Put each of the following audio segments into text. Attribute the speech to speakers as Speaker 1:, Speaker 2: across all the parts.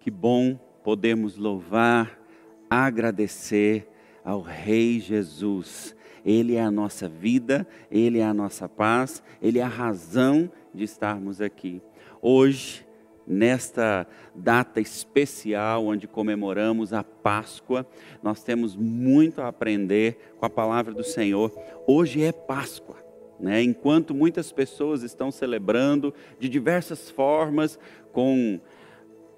Speaker 1: Que bom podemos louvar, agradecer ao Rei Jesus. Ele é a nossa vida, Ele é a nossa paz, Ele é a razão de estarmos aqui. Hoje, nesta data especial onde comemoramos a Páscoa, nós temos muito a aprender com a palavra do Senhor. Hoje é Páscoa. Né? Enquanto muitas pessoas estão celebrando de diversas formas, com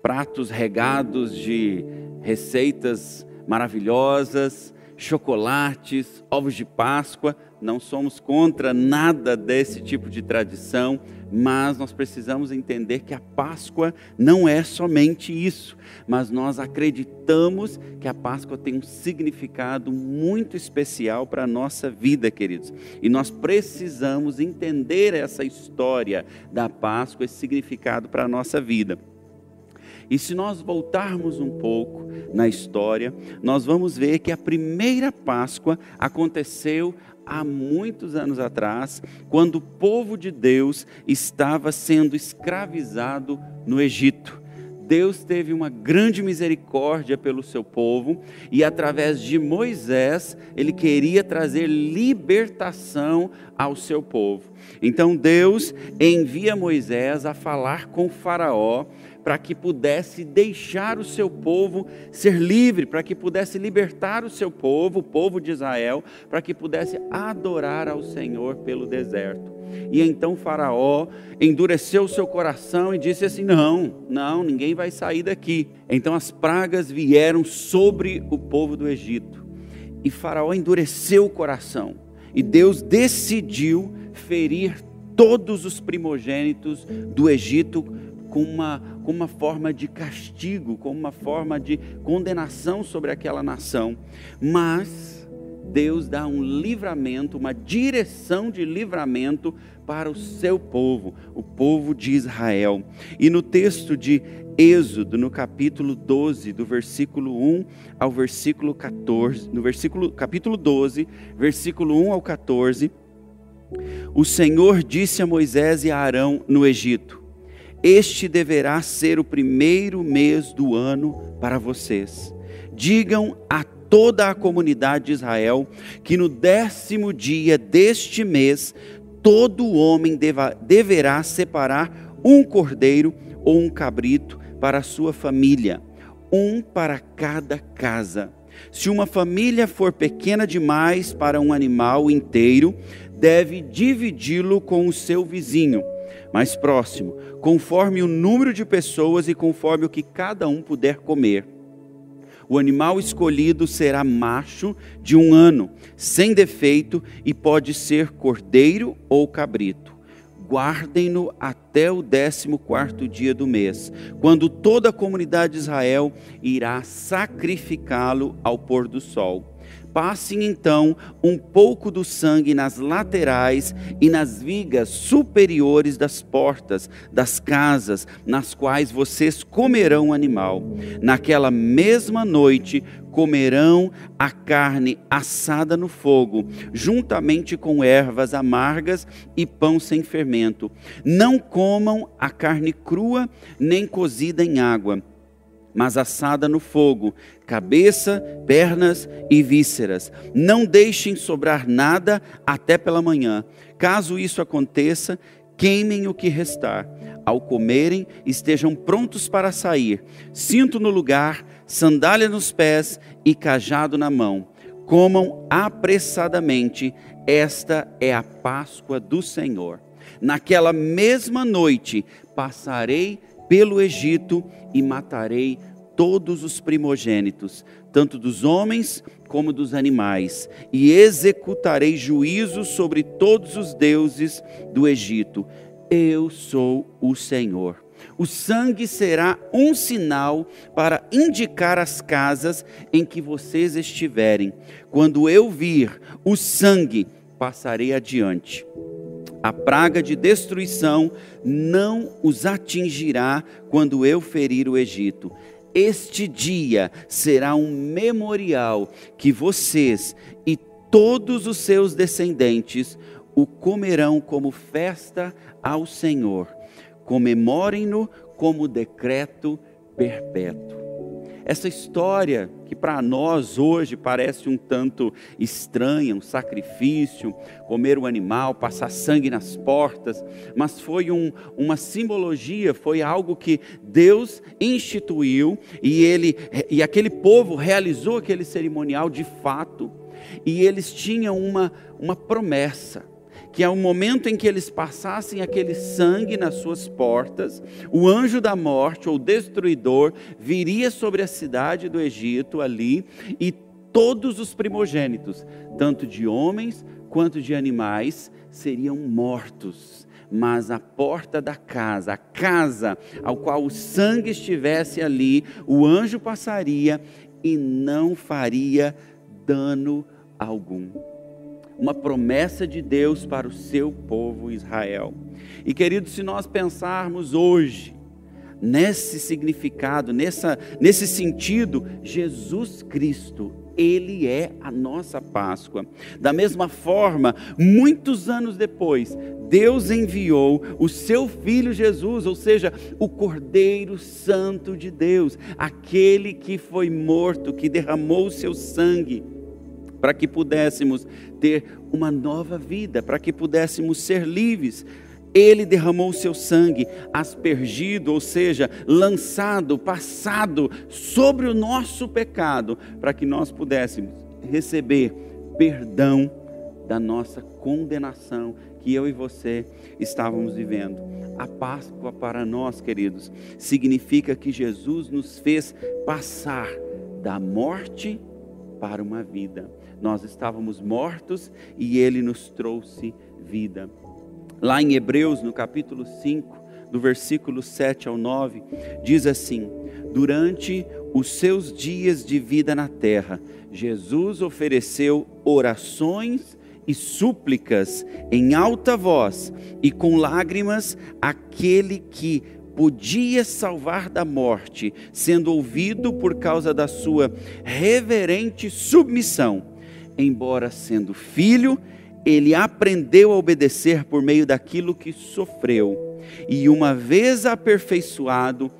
Speaker 1: pratos regados de receitas maravilhosas, chocolates, ovos de Páscoa. Não somos contra nada desse tipo de tradição, mas nós precisamos entender que a Páscoa não é somente isso, mas nós acreditamos que a Páscoa tem um significado muito especial para a nossa vida, queridos. E nós precisamos entender essa história da Páscoa, esse significado para a nossa vida. E se nós voltarmos um pouco na história, nós vamos ver que a primeira Páscoa aconteceu há muitos anos atrás, quando o povo de Deus estava sendo escravizado no Egito. Deus teve uma grande misericórdia pelo seu povo e através de Moisés, ele queria trazer libertação ao seu povo. Então Deus envia Moisés a falar com Faraó para que pudesse deixar o seu povo ser livre, para que pudesse libertar o seu povo, o povo de Israel, para que pudesse adorar ao Senhor pelo deserto. E então Faraó endureceu o seu coração e disse assim: Não, não, ninguém vai sair daqui. Então as pragas vieram sobre o povo do Egito. E Faraó endureceu o coração. E Deus decidiu ferir todos os primogênitos do Egito com uma, com uma forma de castigo, com uma forma de condenação sobre aquela nação. Mas Deus dá um livramento, uma direção de livramento para o seu povo, o povo de Israel. E no texto de Êxodo, no capítulo 12, do versículo 1 ao versículo 14, no versículo capítulo 12, versículo 1 ao 14, o Senhor disse a Moisés e a Arão no Egito: este deverá ser o primeiro mês do ano para vocês. Digam a toda a comunidade de Israel que no décimo dia deste mês, todo homem deva, deverá separar um cordeiro ou um cabrito para a sua família, um para cada casa. Se uma família for pequena demais para um animal inteiro, deve dividi-lo com o seu vizinho mais próximo, conforme o número de pessoas e conforme o que cada um puder comer. O animal escolhido será macho de um ano, sem defeito, e pode ser cordeiro ou cabrito. Guardem-no até o décimo quarto dia do mês, quando toda a comunidade de Israel irá sacrificá-lo ao pôr do sol Passem então um pouco do sangue nas laterais e nas vigas superiores das portas das casas nas quais vocês comerão o animal. Naquela mesma noite comerão a carne assada no fogo, juntamente com ervas amargas e pão sem fermento. Não comam a carne crua nem cozida em água mas assada no fogo, cabeça, pernas e vísceras. Não deixem sobrar nada até pela manhã. Caso isso aconteça, queimem o que restar. Ao comerem, estejam prontos para sair. Cinto no lugar, sandália nos pés e cajado na mão. Comam apressadamente. Esta é a Páscoa do Senhor. Naquela mesma noite passarei pelo Egito e matarei todos os primogênitos, tanto dos homens como dos animais, e executarei juízo sobre todos os deuses do Egito. Eu sou o Senhor. O sangue será um sinal para indicar as casas em que vocês estiverem. Quando eu vir o sangue, passarei adiante a praga de destruição não os atingirá quando eu ferir o Egito. Este dia será um memorial que vocês e todos os seus descendentes o comerão como festa ao Senhor. Comemorem-no como decreto perpétuo. Essa história, que para nós hoje parece um tanto estranha, um sacrifício, comer o um animal, passar sangue nas portas, mas foi um, uma simbologia, foi algo que Deus instituiu e, ele, e aquele povo realizou aquele cerimonial de fato, e eles tinham uma, uma promessa que ao momento em que eles passassem aquele sangue nas suas portas, o anjo da morte ou destruidor viria sobre a cidade do Egito ali e todos os primogênitos, tanto de homens quanto de animais, seriam mortos. Mas a porta da casa, a casa ao qual o sangue estivesse ali, o anjo passaria e não faria dano algum uma promessa de Deus para o seu povo Israel. E querido, se nós pensarmos hoje, nesse significado, nessa, nesse sentido, Jesus Cristo, Ele é a nossa Páscoa. Da mesma forma, muitos anos depois, Deus enviou o seu Filho Jesus, ou seja, o Cordeiro Santo de Deus, aquele que foi morto, que derramou o seu sangue para que pudéssemos ter uma nova vida, para que pudéssemos ser livres. Ele derramou o seu sangue, aspergido, ou seja, lançado, passado sobre o nosso pecado, para que nós pudéssemos receber perdão da nossa condenação que eu e você estávamos vivendo. A Páscoa para nós, queridos, significa que Jesus nos fez passar da morte para uma vida. Nós estávamos mortos e ele nos trouxe vida. Lá em Hebreus, no capítulo 5, do versículo 7 ao 9, diz assim: Durante os seus dias de vida na terra, Jesus ofereceu orações e súplicas em alta voz e com lágrimas àquele que podia salvar da morte, sendo ouvido por causa da sua reverente submissão. Embora sendo filho, ele aprendeu a obedecer por meio daquilo que sofreu, e uma vez aperfeiçoado,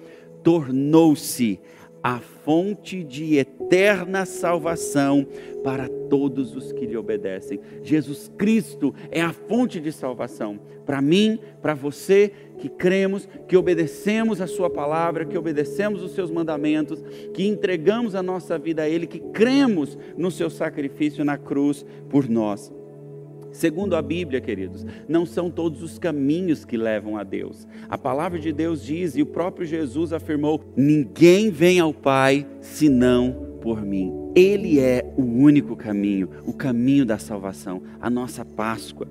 Speaker 1: tornou-se a fonte de eterna salvação para todos os que lhe obedecem. Jesus Cristo é a fonte de salvação para mim, para você que cremos, que obedecemos a Sua palavra, que obedecemos os Seus mandamentos, que entregamos a nossa vida a Ele, que cremos no Seu sacrifício na cruz por nós. Segundo a Bíblia, queridos, não são todos os caminhos que levam a Deus. A palavra de Deus diz, e o próprio Jesus afirmou: ninguém vem ao Pai senão por mim. Ele é o único caminho, o caminho da salvação, a nossa Páscoa.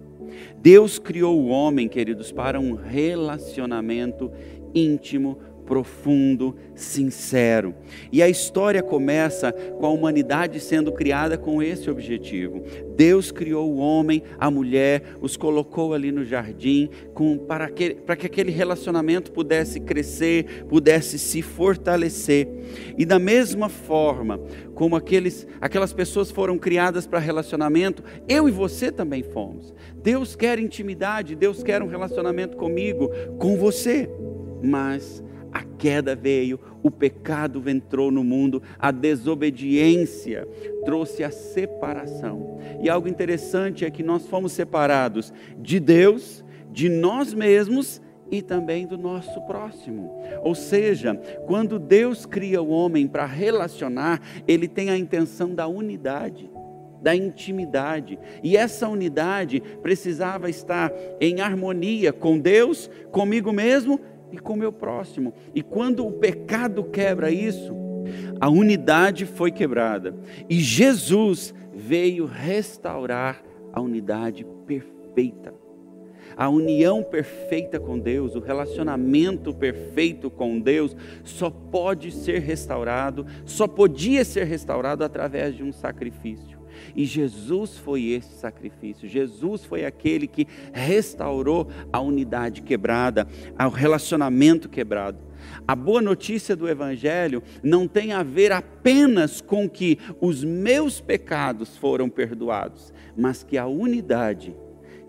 Speaker 1: Deus criou o homem, queridos, para um relacionamento íntimo, profundo, sincero. E a história começa com a humanidade sendo criada com esse objetivo. Deus criou o homem, a mulher, os colocou ali no jardim com, para, que, para que aquele relacionamento pudesse crescer, pudesse se fortalecer. E da mesma forma como aqueles, aquelas pessoas foram criadas para relacionamento, eu e você também fomos. Deus quer intimidade, Deus quer um relacionamento comigo, com você. Mas a queda veio, o pecado entrou no mundo, a desobediência trouxe a separação. E algo interessante é que nós fomos separados de Deus, de nós mesmos e também do nosso próximo. Ou seja, quando Deus cria o homem para relacionar, ele tem a intenção da unidade da intimidade. E essa unidade precisava estar em harmonia com Deus, comigo mesmo e com o meu próximo. E quando o pecado quebra isso, a unidade foi quebrada. E Jesus veio restaurar a unidade perfeita. A união perfeita com Deus, o relacionamento perfeito com Deus, só pode ser restaurado, só podia ser restaurado através de um sacrifício. E Jesus foi esse sacrifício. Jesus foi aquele que restaurou a unidade quebrada, o relacionamento quebrado. A boa notícia do Evangelho não tem a ver apenas com que os meus pecados foram perdoados, mas que a unidade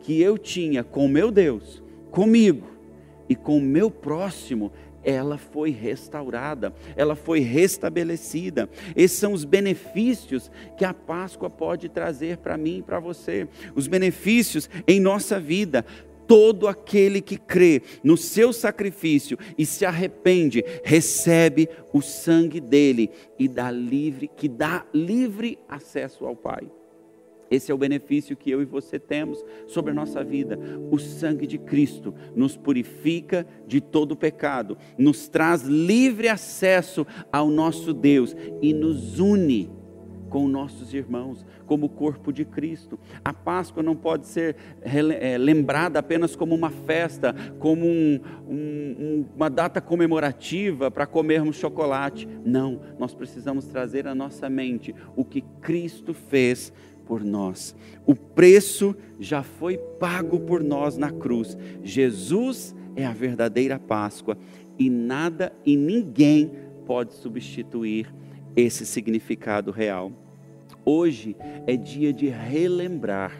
Speaker 1: que eu tinha com meu Deus, comigo e com meu próximo, ela foi restaurada, ela foi restabelecida. Esses são os benefícios que a Páscoa pode trazer para mim e para você. Os benefícios em nossa vida. Todo aquele que crê no seu sacrifício e se arrepende, recebe o sangue dele e dá livre, que dá livre acesso ao Pai. Esse é o benefício que eu e você temos sobre a nossa vida. O sangue de Cristo nos purifica de todo pecado, nos traz livre acesso ao nosso Deus e nos une com nossos irmãos, como o corpo de Cristo. A Páscoa não pode ser é, lembrada apenas como uma festa, como um, um, uma data comemorativa para comermos chocolate. Não, nós precisamos trazer à nossa mente o que Cristo fez por nós. O preço já foi pago por nós na cruz. Jesus é a verdadeira Páscoa e nada e ninguém pode substituir esse significado real. Hoje é dia de relembrar.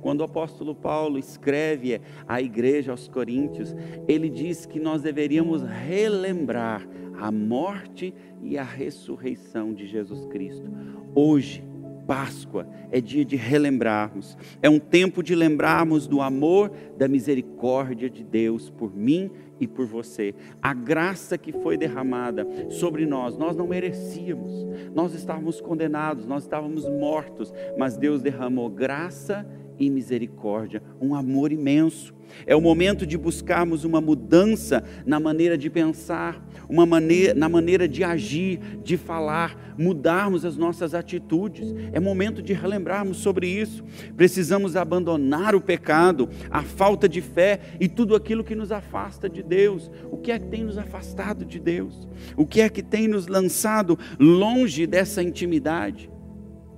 Speaker 1: Quando o apóstolo Paulo escreve à igreja aos Coríntios, ele diz que nós deveríamos relembrar a morte e a ressurreição de Jesus Cristo. Hoje Páscoa é dia de relembrarmos, é um tempo de lembrarmos do amor, da misericórdia de Deus por mim e por você. A graça que foi derramada sobre nós, nós não merecíamos, nós estávamos condenados, nós estávamos mortos, mas Deus derramou graça e misericórdia, um amor imenso. É o momento de buscarmos uma mudança na maneira de pensar, uma maneira, na maneira de agir, de falar, mudarmos as nossas atitudes. É momento de relembrarmos sobre isso. Precisamos abandonar o pecado, a falta de fé e tudo aquilo que nos afasta de Deus. O que é que tem nos afastado de Deus? O que é que tem nos lançado longe dessa intimidade?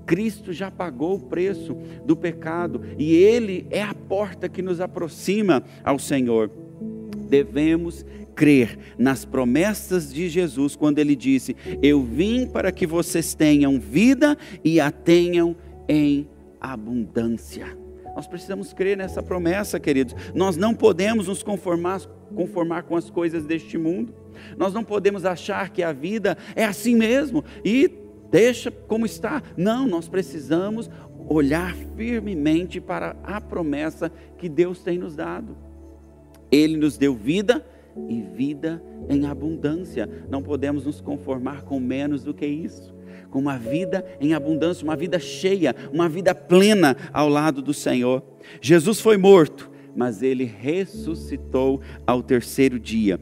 Speaker 1: Cristo já pagou o preço do pecado e Ele é a porta que nos aproxima ao Senhor. Devemos crer nas promessas de Jesus quando Ele disse: Eu vim para que vocês tenham vida e a tenham em abundância. Nós precisamos crer nessa promessa, queridos. Nós não podemos nos conformar, conformar com as coisas deste mundo. Nós não podemos achar que a vida é assim mesmo e deixa como está. Não, nós precisamos olhar firmemente para a promessa que Deus tem nos dado. Ele nos deu vida e vida em abundância. Não podemos nos conformar com menos do que isso. Com uma vida em abundância, uma vida cheia, uma vida plena ao lado do Senhor. Jesus foi morto, mas ele ressuscitou ao terceiro dia.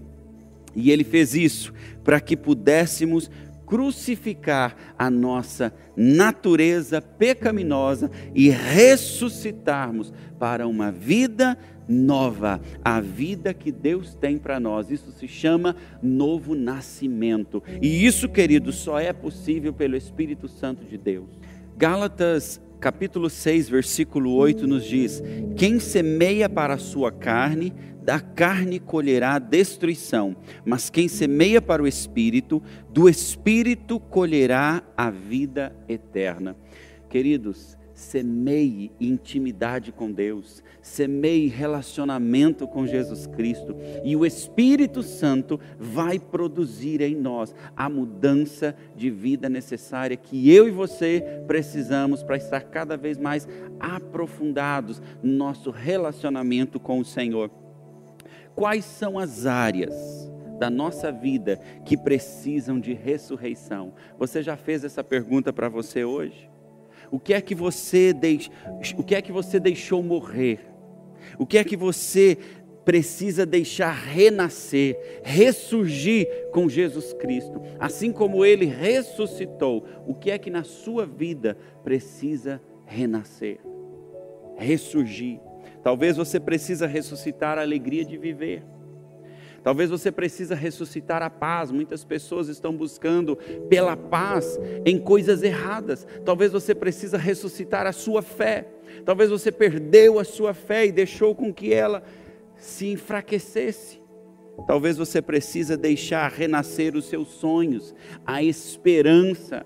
Speaker 1: E ele fez isso para que pudéssemos crucificar a nossa natureza pecaminosa e ressuscitarmos para uma vida nova, a vida que Deus tem para nós. Isso se chama novo nascimento. E isso, querido, só é possível pelo Espírito Santo de Deus. Gálatas capítulo 6, versículo 8 nos diz: Quem semeia para a sua carne, da carne colherá destruição, mas quem semeia para o espírito, do espírito colherá a vida eterna. Queridos, semeie intimidade com Deus, semeie relacionamento com Jesus Cristo, e o Espírito Santo vai produzir em nós a mudança de vida necessária que eu e você precisamos para estar cada vez mais aprofundados no nosso relacionamento com o Senhor. Quais são as áreas da nossa vida que precisam de ressurreição? Você já fez essa pergunta para você hoje? O que é que você deix... o que é que você deixou morrer? O que é que você precisa deixar renascer, ressurgir com Jesus Cristo? Assim como ele ressuscitou, o que é que na sua vida precisa renascer? Ressurgir. Talvez você precisa ressuscitar a alegria de viver. Talvez você precisa ressuscitar a paz. Muitas pessoas estão buscando pela paz em coisas erradas. Talvez você precisa ressuscitar a sua fé. Talvez você perdeu a sua fé e deixou com que ela se enfraquecesse. Talvez você precisa deixar renascer os seus sonhos, a esperança,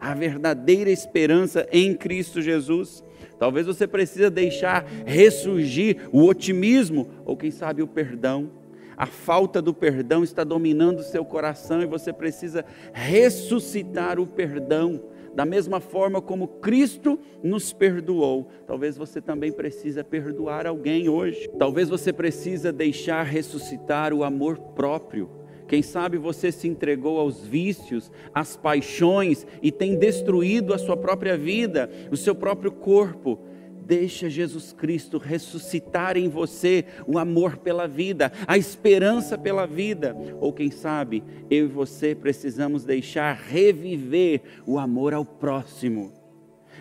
Speaker 1: a verdadeira esperança em Cristo Jesus. Talvez você precisa deixar ressurgir o otimismo ou quem sabe o perdão a falta do perdão está dominando o seu coração e você precisa ressuscitar o perdão. Da mesma forma como Cristo nos perdoou, talvez você também precisa perdoar alguém hoje. Talvez você precisa deixar ressuscitar o amor próprio. Quem sabe você se entregou aos vícios, às paixões e tem destruído a sua própria vida, o seu próprio corpo Deixa Jesus Cristo ressuscitar em você o amor pela vida, a esperança pela vida. Ou quem sabe, eu e você precisamos deixar reviver o amor ao próximo.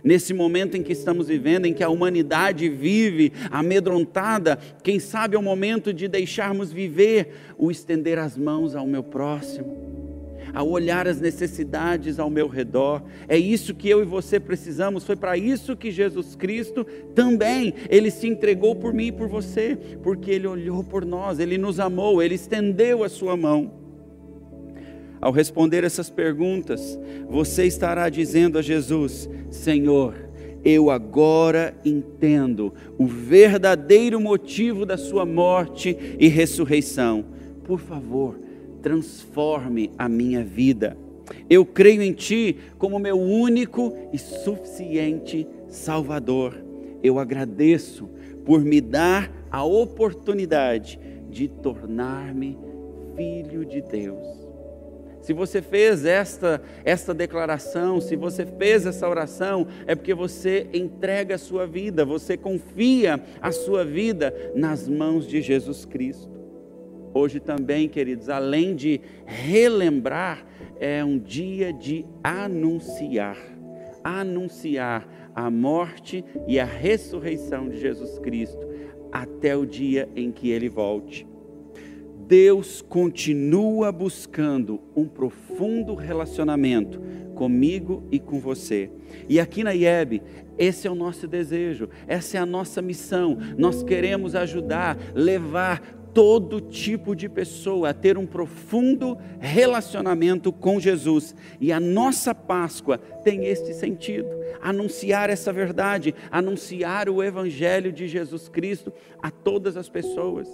Speaker 1: Nesse momento em que estamos vivendo, em que a humanidade vive amedrontada, quem sabe é o momento de deixarmos viver o estender as mãos ao meu próximo a olhar as necessidades ao meu redor. É isso que eu e você precisamos. Foi para isso que Jesus Cristo também, ele se entregou por mim e por você, porque ele olhou por nós, ele nos amou, ele estendeu a sua mão. Ao responder essas perguntas, você estará dizendo a Jesus: Senhor, eu agora entendo o verdadeiro motivo da sua morte e ressurreição. Por favor, transforme a minha vida. Eu creio em Ti como meu único e suficiente Salvador. Eu agradeço por me dar a oportunidade de tornar-me filho de Deus. Se você fez esta, esta declaração, se você fez essa oração, é porque você entrega a sua vida, você confia a sua vida nas mãos de Jesus Cristo. Hoje também, queridos, além de relembrar, é um dia de anunciar anunciar a morte e a ressurreição de Jesus Cristo até o dia em que ele volte. Deus continua buscando um profundo relacionamento comigo e com você. E aqui na IEB, esse é o nosso desejo, essa é a nossa missão. Nós queremos ajudar, levar todo tipo de pessoa a ter um profundo relacionamento com Jesus. E a nossa Páscoa tem este sentido: anunciar essa verdade, anunciar o Evangelho de Jesus Cristo a todas as pessoas.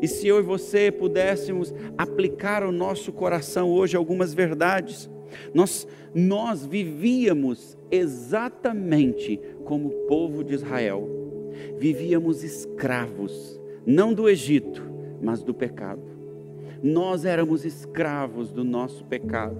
Speaker 1: E se eu e você pudéssemos aplicar ao nosso coração hoje algumas verdades, nós, nós vivíamos exatamente como o povo de Israel, vivíamos escravos, não do Egito, mas do pecado. Nós éramos escravos do nosso pecado.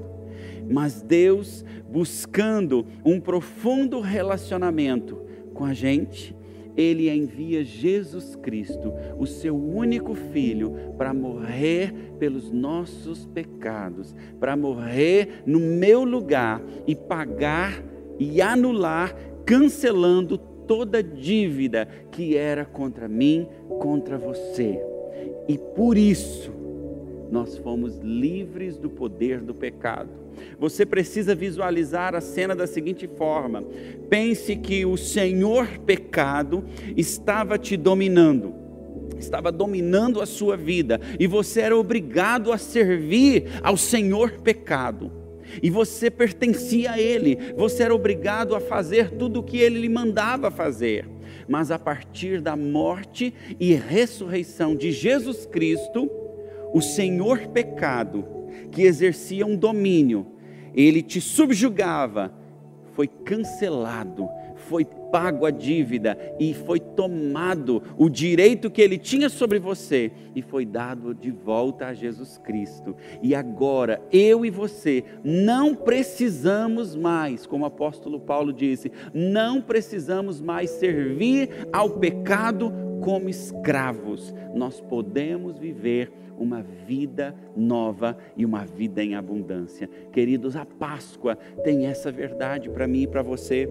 Speaker 1: Mas Deus, buscando um profundo relacionamento com a gente, ele envia Jesus Cristo, o seu único filho, para morrer pelos nossos pecados, para morrer no meu lugar e pagar e anular, cancelando toda dívida que era contra mim, contra você. E por isso nós fomos livres do poder do pecado. Você precisa visualizar a cena da seguinte forma: pense que o Senhor pecado estava te dominando, estava dominando a sua vida, e você era obrigado a servir ao Senhor pecado. E você pertencia a Ele, você era obrigado a fazer tudo o que Ele lhe mandava fazer mas a partir da morte e ressurreição de Jesus Cristo, o Senhor pecado, que exercia um domínio, ele te subjugava, foi cancelado, foi pago a dívida e foi tomado o direito que ele tinha sobre você e foi dado de volta a Jesus Cristo. E agora, eu e você não precisamos mais, como o apóstolo Paulo disse, não precisamos mais servir ao pecado como escravos. Nós podemos viver uma vida nova e uma vida em abundância. Queridos, a Páscoa tem essa verdade para mim e para você.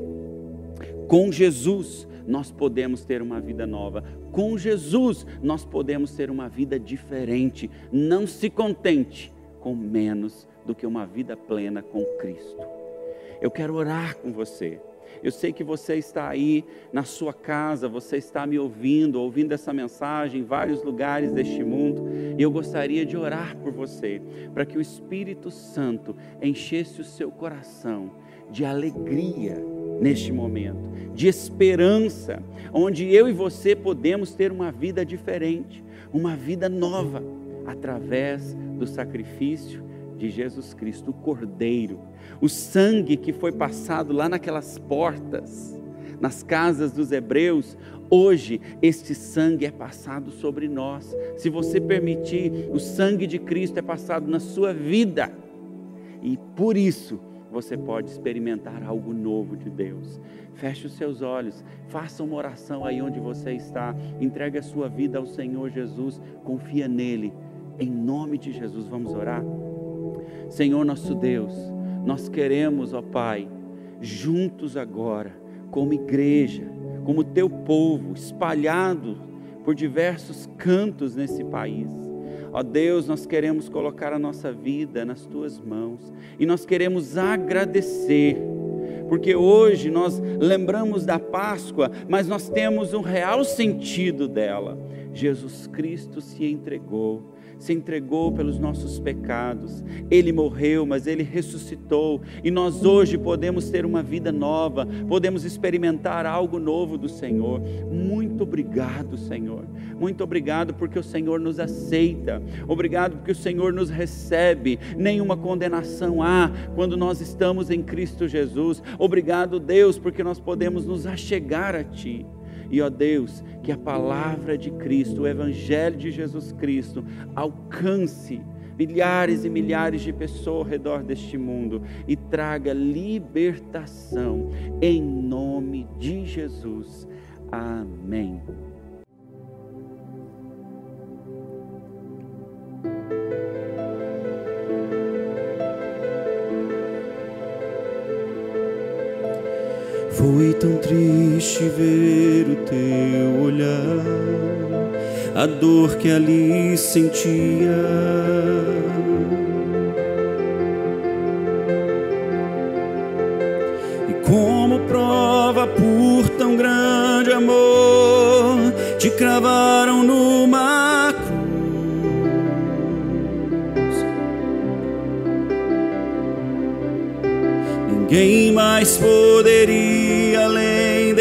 Speaker 1: Com Jesus, nós podemos ter uma vida nova. Com Jesus, nós podemos ter uma vida diferente. Não se contente com menos do que uma vida plena com Cristo. Eu quero orar com você. Eu sei que você está aí na sua casa, você está me ouvindo, ouvindo essa mensagem em vários lugares deste mundo, e eu gostaria de orar por você, para que o Espírito Santo enchesse o seu coração de alegria neste momento, de esperança, onde eu e você podemos ter uma vida diferente, uma vida nova. através do sacrifício de Jesus Cristo, o Cordeiro, o sangue que foi passado lá naquelas portas, nas casas dos hebreus, hoje este sangue é passado sobre nós. Se você permitir, o sangue de Cristo é passado na sua vida. E por isso você pode experimentar algo novo de Deus. Feche os seus olhos, faça uma oração aí onde você está, entregue a sua vida ao Senhor Jesus, confia nele. Em nome de Jesus, vamos orar. Senhor nosso Deus, nós queremos, ó Pai, juntos agora, como igreja, como teu povo, espalhado por diversos cantos nesse país. Ó Deus, nós queremos colocar a nossa vida nas tuas mãos e nós queremos agradecer, porque hoje nós lembramos da Páscoa, mas nós temos um real sentido dela. Jesus Cristo se entregou se entregou pelos nossos pecados. Ele morreu, mas ele ressuscitou. E nós hoje podemos ter uma vida nova, podemos experimentar algo novo do Senhor. Muito obrigado, Senhor. Muito obrigado porque o Senhor nos aceita. Obrigado porque o Senhor nos recebe. Nenhuma condenação há quando nós estamos em Cristo Jesus. Obrigado, Deus, porque nós podemos nos achegar a Ti. E ó Deus, que a palavra de Cristo, o Evangelho de Jesus Cristo, alcance milhares e milhares de pessoas ao redor deste mundo e traga libertação em nome de Jesus. Amém.
Speaker 2: Foi tão triste ver o teu olhar, a dor que ali sentia. E como prova por tão grande amor, te cravaram numa Ninguém mais poderia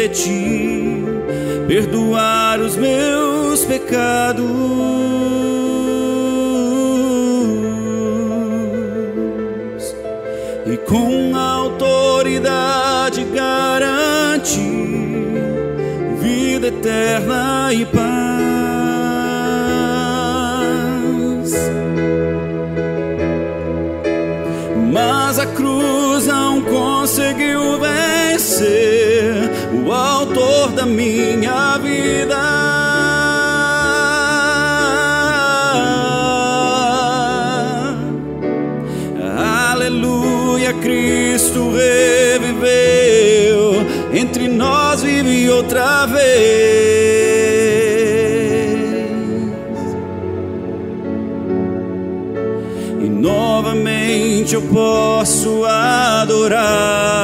Speaker 2: de ti perdoar os meus pecados. E com autoridade garantir vida eterna e paz. Mas a cruz não conseguiu vencer autor da minha vida. Aleluia, Cristo reviveu, entre nós vive outra vez. E novamente eu posso adorar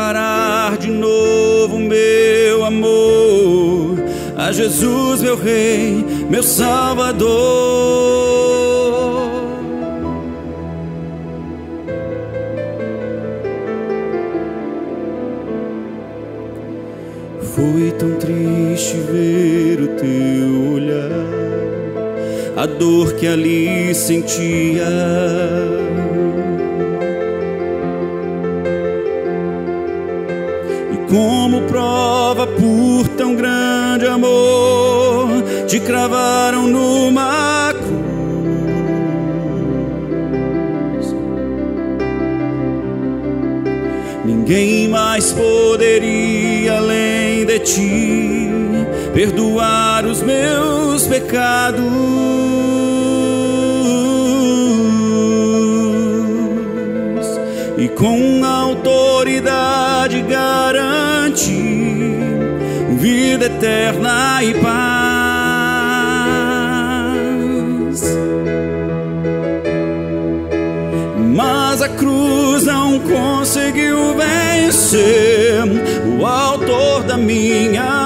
Speaker 2: declarar de novo meu amor a Jesus, meu Rei, meu Salvador. Foi tão triste ver o teu olhar, a dor que ali sentia. Como prova por tão grande amor, te cravaram numa cruz. Ninguém mais poderia além de ti perdoar os meus pecados. E com garantir vida eterna e paz. Mas a cruz não conseguiu vencer o autor da minha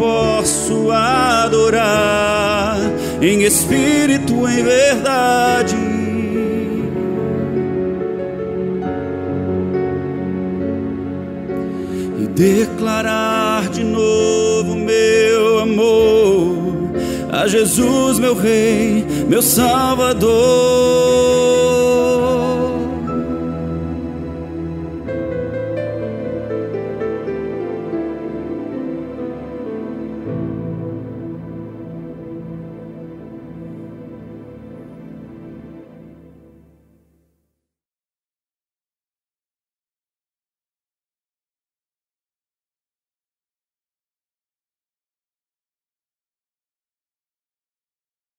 Speaker 2: posso adorar em espírito, em verdade. E declarar de novo meu amor a Jesus, meu Rei, meu Salvador.